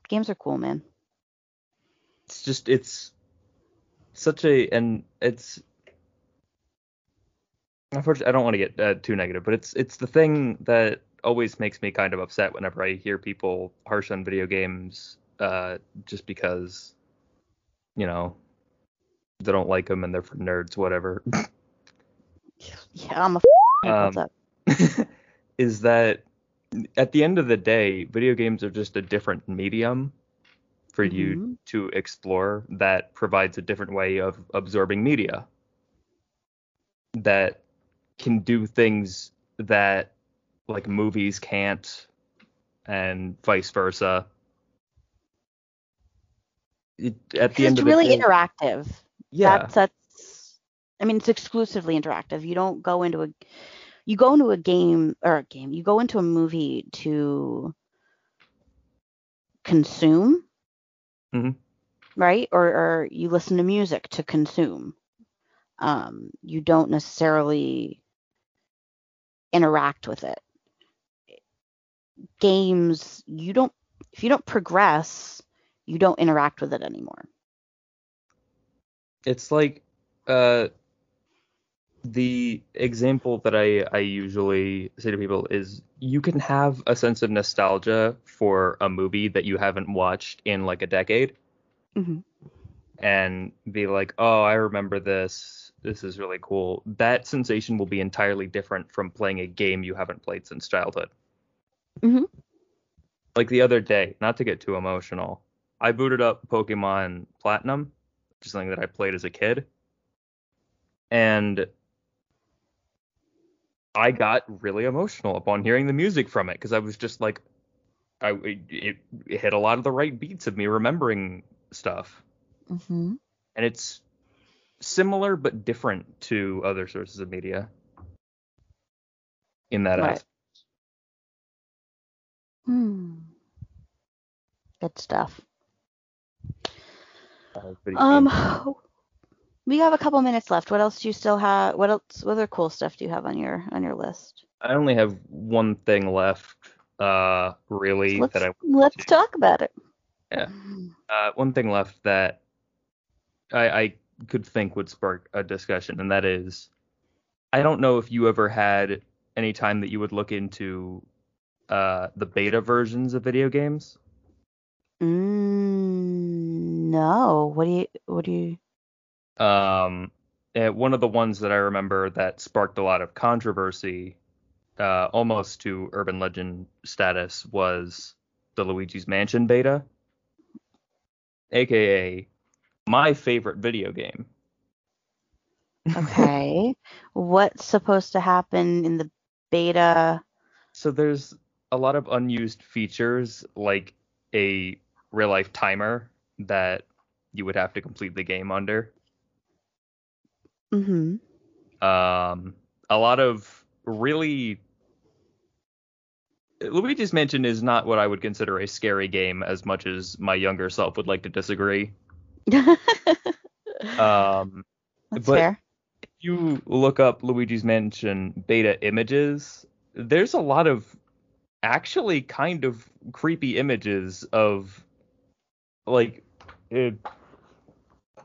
Games are cool, man. it's just it's such a and it's unfortunately I don't want to get uh, too negative, but it's it's the thing that always makes me kind of upset whenever I hear people harsh on video games uh just because you know they don't like them and they're for nerds whatever Yeah, I'm a Um, up? is that at the end of the day, video games are just a different medium for you Mhm. to explore that provides a different way of absorbing media that can do things that like movies can't and vice versa. It, at the end It's of really the day, interactive. Yeah. That's that's I mean it's exclusively interactive. You don't go into a you go into a game or a game, you go into a movie to consume. Mhm. Right? Or or you listen to music to consume. Um you don't necessarily interact with it. Games, you don't if you don't progress, you don't interact with it anymore. It's like uh the example that I I usually say to people is you can have a sense of nostalgia for a movie that you haven't watched in like a decade Mhm. and be like, "Oh, I remember this. This is really cool." That sensation will be entirely different from playing a game you haven't played since childhood. Mhm. Like the other day, not to get too emotional, I booted up Pokemon Platinum, is something that I played as a kid, and I got really emotional upon hearing the music from it because I was just like, I it, it hit a lot of the right beats of me remembering stuff Mm-hmm. and it's similar but different to other sources of media in that Right. aspect. Hmm. Good stuff. Video Um, games. we have a couple minutes left. What else do you still have? What else? What other cool stuff do you have on your on your list? I only have one thing left, uh, really Let's that I let's to- talk about it. Yeah. uh, one thing left that I, I could think would spark a discussion, and that is, I don't know if you ever had any time that you would look into uh, the beta versions of video games. Mm, no. What do you? What do you? Um, and one of the ones that I remember that sparked a lot of controversy, uh, almost to urban legend status, was the Luigi's Mansion beta, aka my favorite video game. Okay. What's supposed to happen in the beta? So there's a lot of unused features like a real life timer that you would have to complete the game under. Mm-hmm. Um, a lot of really Luigi's Mansion is not what I would consider a scary game as much as my younger self would like to disagree. Um, That's but- fair. if you look up Luigi's Mansion beta images, there's a lot of actually kind of creepy images of like it,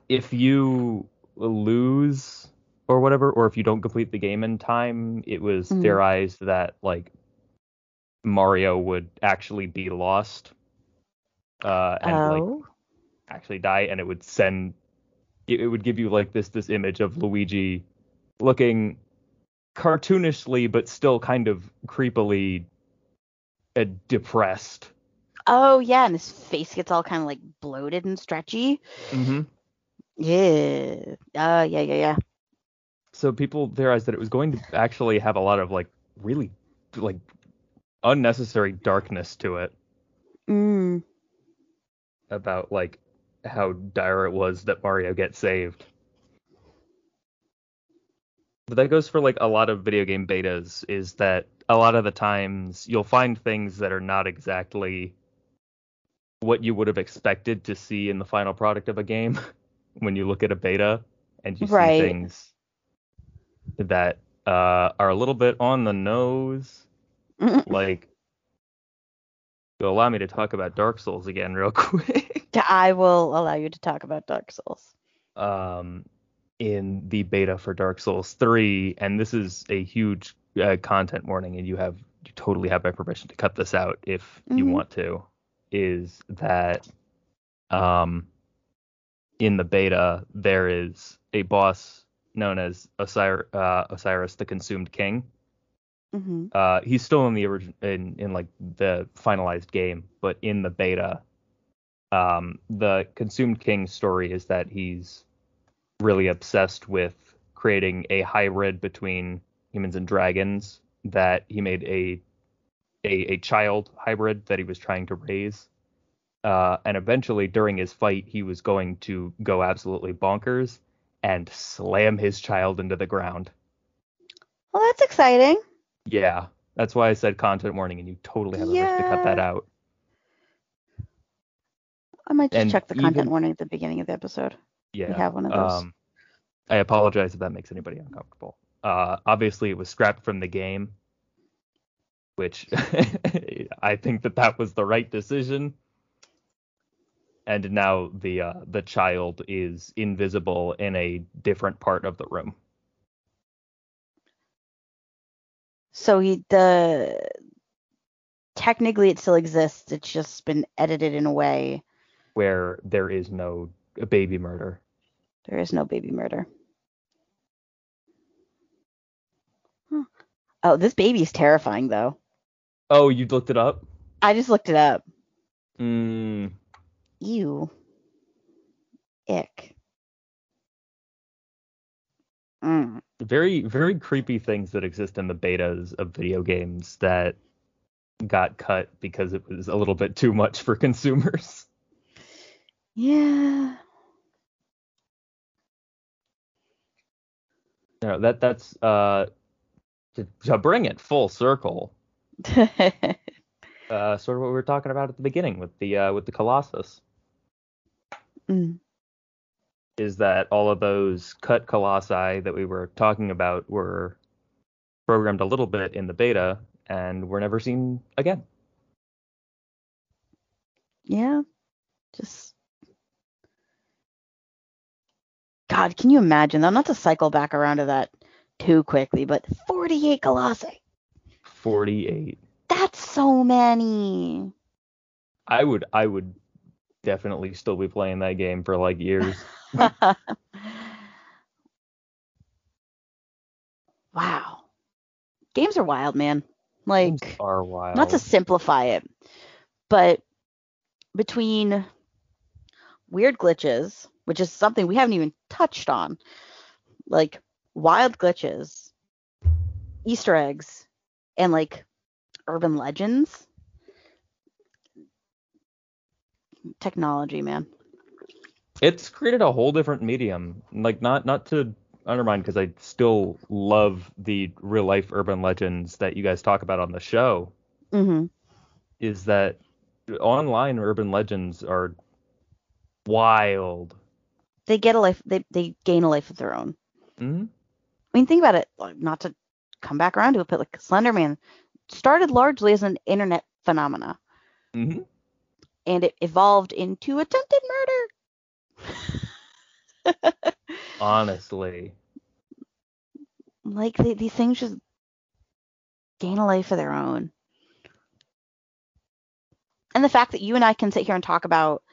if you lose or whatever, or if you don't complete the game in time, it was Mhm. theorized that like Mario would actually be lost uh, and like oh. actually die and it would send it, it would give you like this this image of Luigi looking cartoonishly but still kind of creepily uh, depressed. Oh yeah, and his face gets all kind of like bloated and stretchy. Mm-hmm. Yeah. Uh yeah, yeah, yeah. So people theorized that it was going to actually have a lot of like really like unnecessary darkness to it Mm. about like how dire it was that Mario gets saved. But that goes for like a lot of video game betas is that a lot of the times you'll find things that are not exactly what you would have expected to see in the final product of a game when you look at a beta and you Right. see things that uh, are a little bit on the nose like you'll allow me to talk about Dark Souls again real quick. I will allow you to talk about Dark Souls. um, in the beta for Dark Souls 3, and this is a huge uh, content warning, and you have you totally have my permission to cut this out if you Mhm. want to. Is that um, in the beta there is a boss known as Osir- uh, Oceiros the Consumed King. hmm Uh, he's still in the origin in in like the finalized game, but in the beta, um, the Consumed King story is that he's really obsessed with creating a hybrid between humans and dragons. That he made a a, a child hybrid that he was trying to raise. Uh, and eventually, during his fight, he was going to go absolutely bonkers and slam his child into the ground. Well, that's exciting. Yeah, that's why I said content warning, and you totally have the right to cut that out. I might just And check the content even- warning at the beginning of the episode. Yeah. we have one of those. Um, I apologize if that makes anybody uncomfortable. Uh, obviously, it was scrapped from the game, which I think that that was the right decision. And now the uh, the child is invisible in a different part of the room. So he the technically it still exists. It's just been edited in a way where there is no baby murder. there is no baby murder. Huh. Oh, this baby's terrifying though. Oh, you looked it up? I just looked it up. Mm, Ew. Ick. Mm. very very creepy things that exist in the betas of video games that got cut because it was a little bit too much for consumers. Yeah. You know, that that's uh to, to bring it full circle. Uh, sort of what we were talking about at the beginning with the uh, with the Colossus Mm. is that all of those cut colossi that we were talking about were programmed a little bit in the beta and were never seen again. Yeah. Just God, can you imagine though? Not to cycle back around to that too quickly, but 48 colossi. 48. That's so many. I would I would definitely still be playing that game for like years. wow. Games are wild, man. Like games are wild. Not to simplify it, but between weird glitches, which is something we haven't even touched on, like wild glitches, Easter eggs, and like urban legends. Technology, man. it's created a whole different medium. Like not not to undermine because I still love the real life urban legends that you guys talk about on the show. hmm Is that online urban legends are wild. They get a life. They they gain a life of their own. hmm I mean, think about it. like, Not to come back around to it, but like Slenderman started largely as an internet phenomena, hmm and it evolved into attempted murder. Honestly, like they, these things just gain a life of their own. And the fact that you and I can sit here and talk about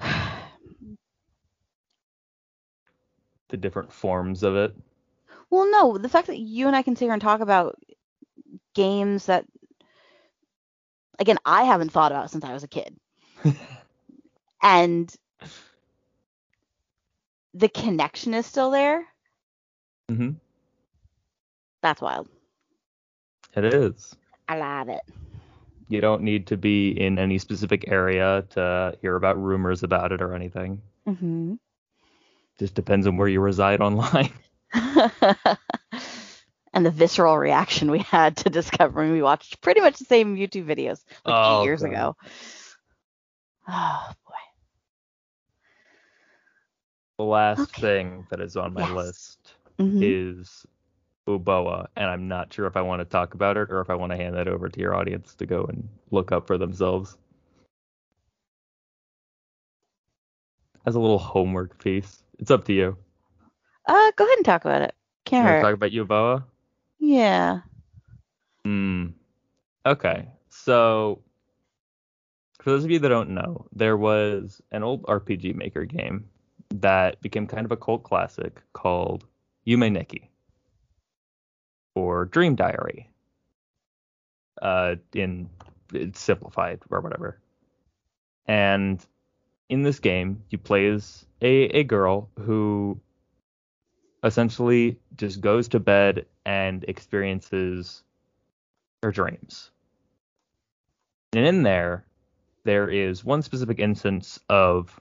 the different forms of it. Well, no, the fact that you and I can sit here and talk about games that again I haven't thought about since I was a kid. and the connection is still there. hmm That's wild. It is. I love it. You don't need to be in any specific area to hear about rumors about it or anything. hmm Just depends on where you reside online. and the visceral reaction we had to discovering we watched pretty much the same YouTube videos like Oh, eight years God. ago. Oh boy. The last Okay. thing that is on my Yes. list Mhm. is Uboa, and I'm not sure if I want to talk about it or if I want to hand that over to your audience to go and look up for themselves. As a little homework piece. It's up to you. Uh, go ahead and talk about it. Can't hurt. talk about Uboa? Yeah. Hmm. Okay. So, for those of you that don't know, there was an old RPG Maker game that became kind of a cult classic called Yume Nikki or Dream Diary. Uh, in it's simplified or whatever. And in this game, you play as a, a girl who essentially just goes to bed and experiences her dreams. And in there, there is one specific instance of,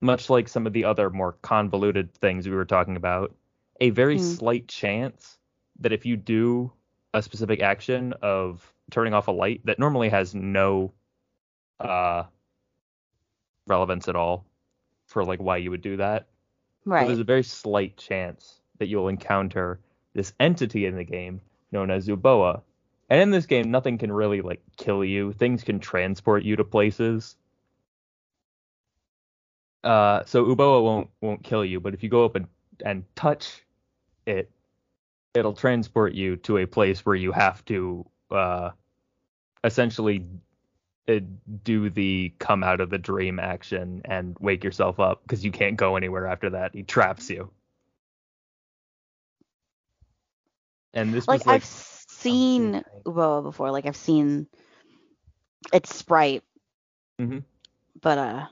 much like some of the other more convoluted things we were talking about, a very Hmm. slight chance that if you do a specific action of turning off a light that normally has no uh, relevance at all for like why you would do that, so there's a very slight chance that you'll encounter this entity in the game known as Uboa. And in this game, nothing can really like kill you. Things can transport you to places. Uh, so Uboa won't won't kill you, but if you go up and, and touch it, it'll transport you to a place where you have to uh, essentially do the come out of the dream action and wake yourself up because you can't go anywhere after that. He traps you. And this Like, was like I've seen. Uboa before. Like I've seen its sprite. Mhm. But uh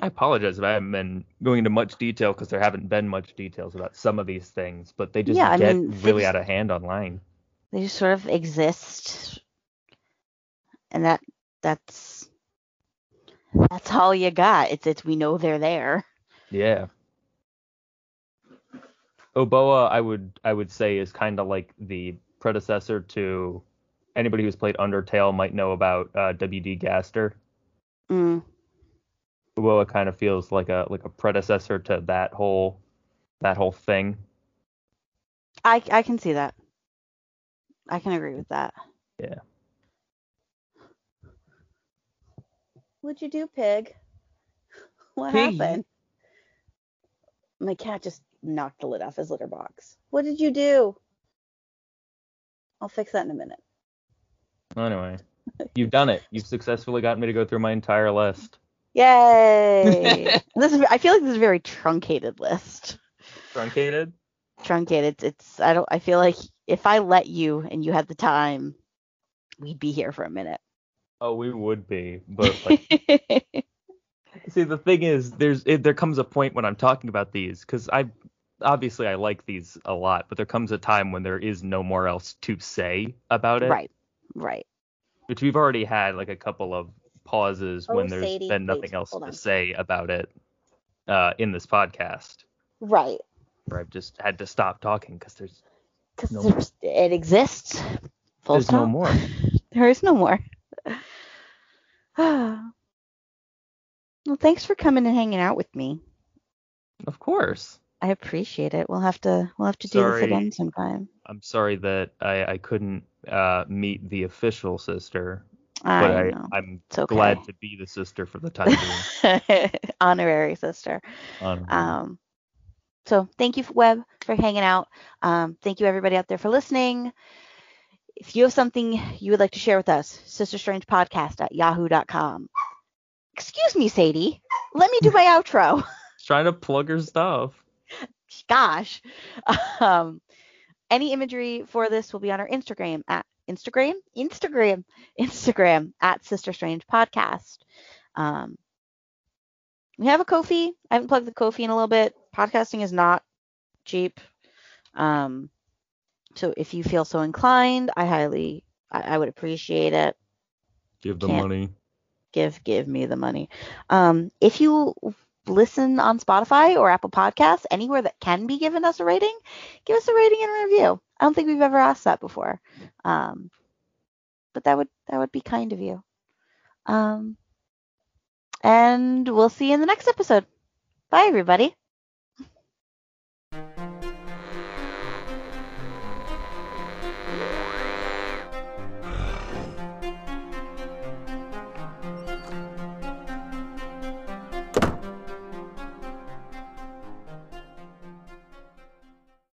I apologize if I haven't been going into much detail because there haven't been much details about some of these things, but they just Yeah, I get mean, really just- out of hand online. they just sort of exist. And that that's that's all you got. It's it's we know they're there. Yeah. Uboa, I would I would say is kind of like the predecessor to anybody who's played Undertale might know about uh, WD Gaster. Mm. Uboa kind of feels like a like a predecessor to that whole that whole thing. I I can see that. I can agree with that. Yeah. What'd you do, pig? What Piggy. happened? My cat just knocked the lid off his litter box. What did you do? I'll fix that in a minute. Anyway, you've done it. You've successfully gotten me to go through my entire list. Yay! this is I feel like this is a very truncated list. Truncated. Truncated. It's it's I don't I feel like if I let you and you had the time, we'd be here for a minute. Oh, we would be, but like, see, the thing is, there's it, there comes a point when I'm talking about these because I obviously I like these a lot, but there comes a time when there is no more else to say about it. right. Right. Which we've already had like a couple of pauses Oh, when there's Sadie, been nothing wait, else to on. say about it uh, in this podcast, Right. where I've just had to stop talking because there's Because No. it exists. Full there's no more. There is no more. well, thanks for coming and hanging out with me. Of course. I appreciate it. We'll have to we'll have to do Sorry. this again sometime. I'm sorry that I, I couldn't uh, meet the official sister, I but I, know. I'm okay. glad to be the sister for the time being. Honorary sister. Honorary. Um, so thank you, Web, for hanging out. Um, thank you, everybody out there, for listening. If you have something you would like to share with us, sisterstrangepodcast at yahoo.com. Excuse me, Sadie. Let me do my outro. trying to plug her stuff. Gosh. Um, any imagery for this will be on our Instagram at Instagram, Instagram, Instagram at Sister Strange Podcast. Um, we have a Ko-Fi. I haven't plugged the Ko-Fi in a little bit. Podcasting is not cheap. Um, so if you feel so inclined, I highly, I, I would appreciate it. Give the Can't- money. Give, give me the money. Um, if you listen on Spotify or Apple Podcasts, anywhere that can be given us a rating, give us a rating and a review. I don't think we've ever asked that before. Um, but that would that would be kind of you. Um, and we'll see you in the next episode. Bye, everybody.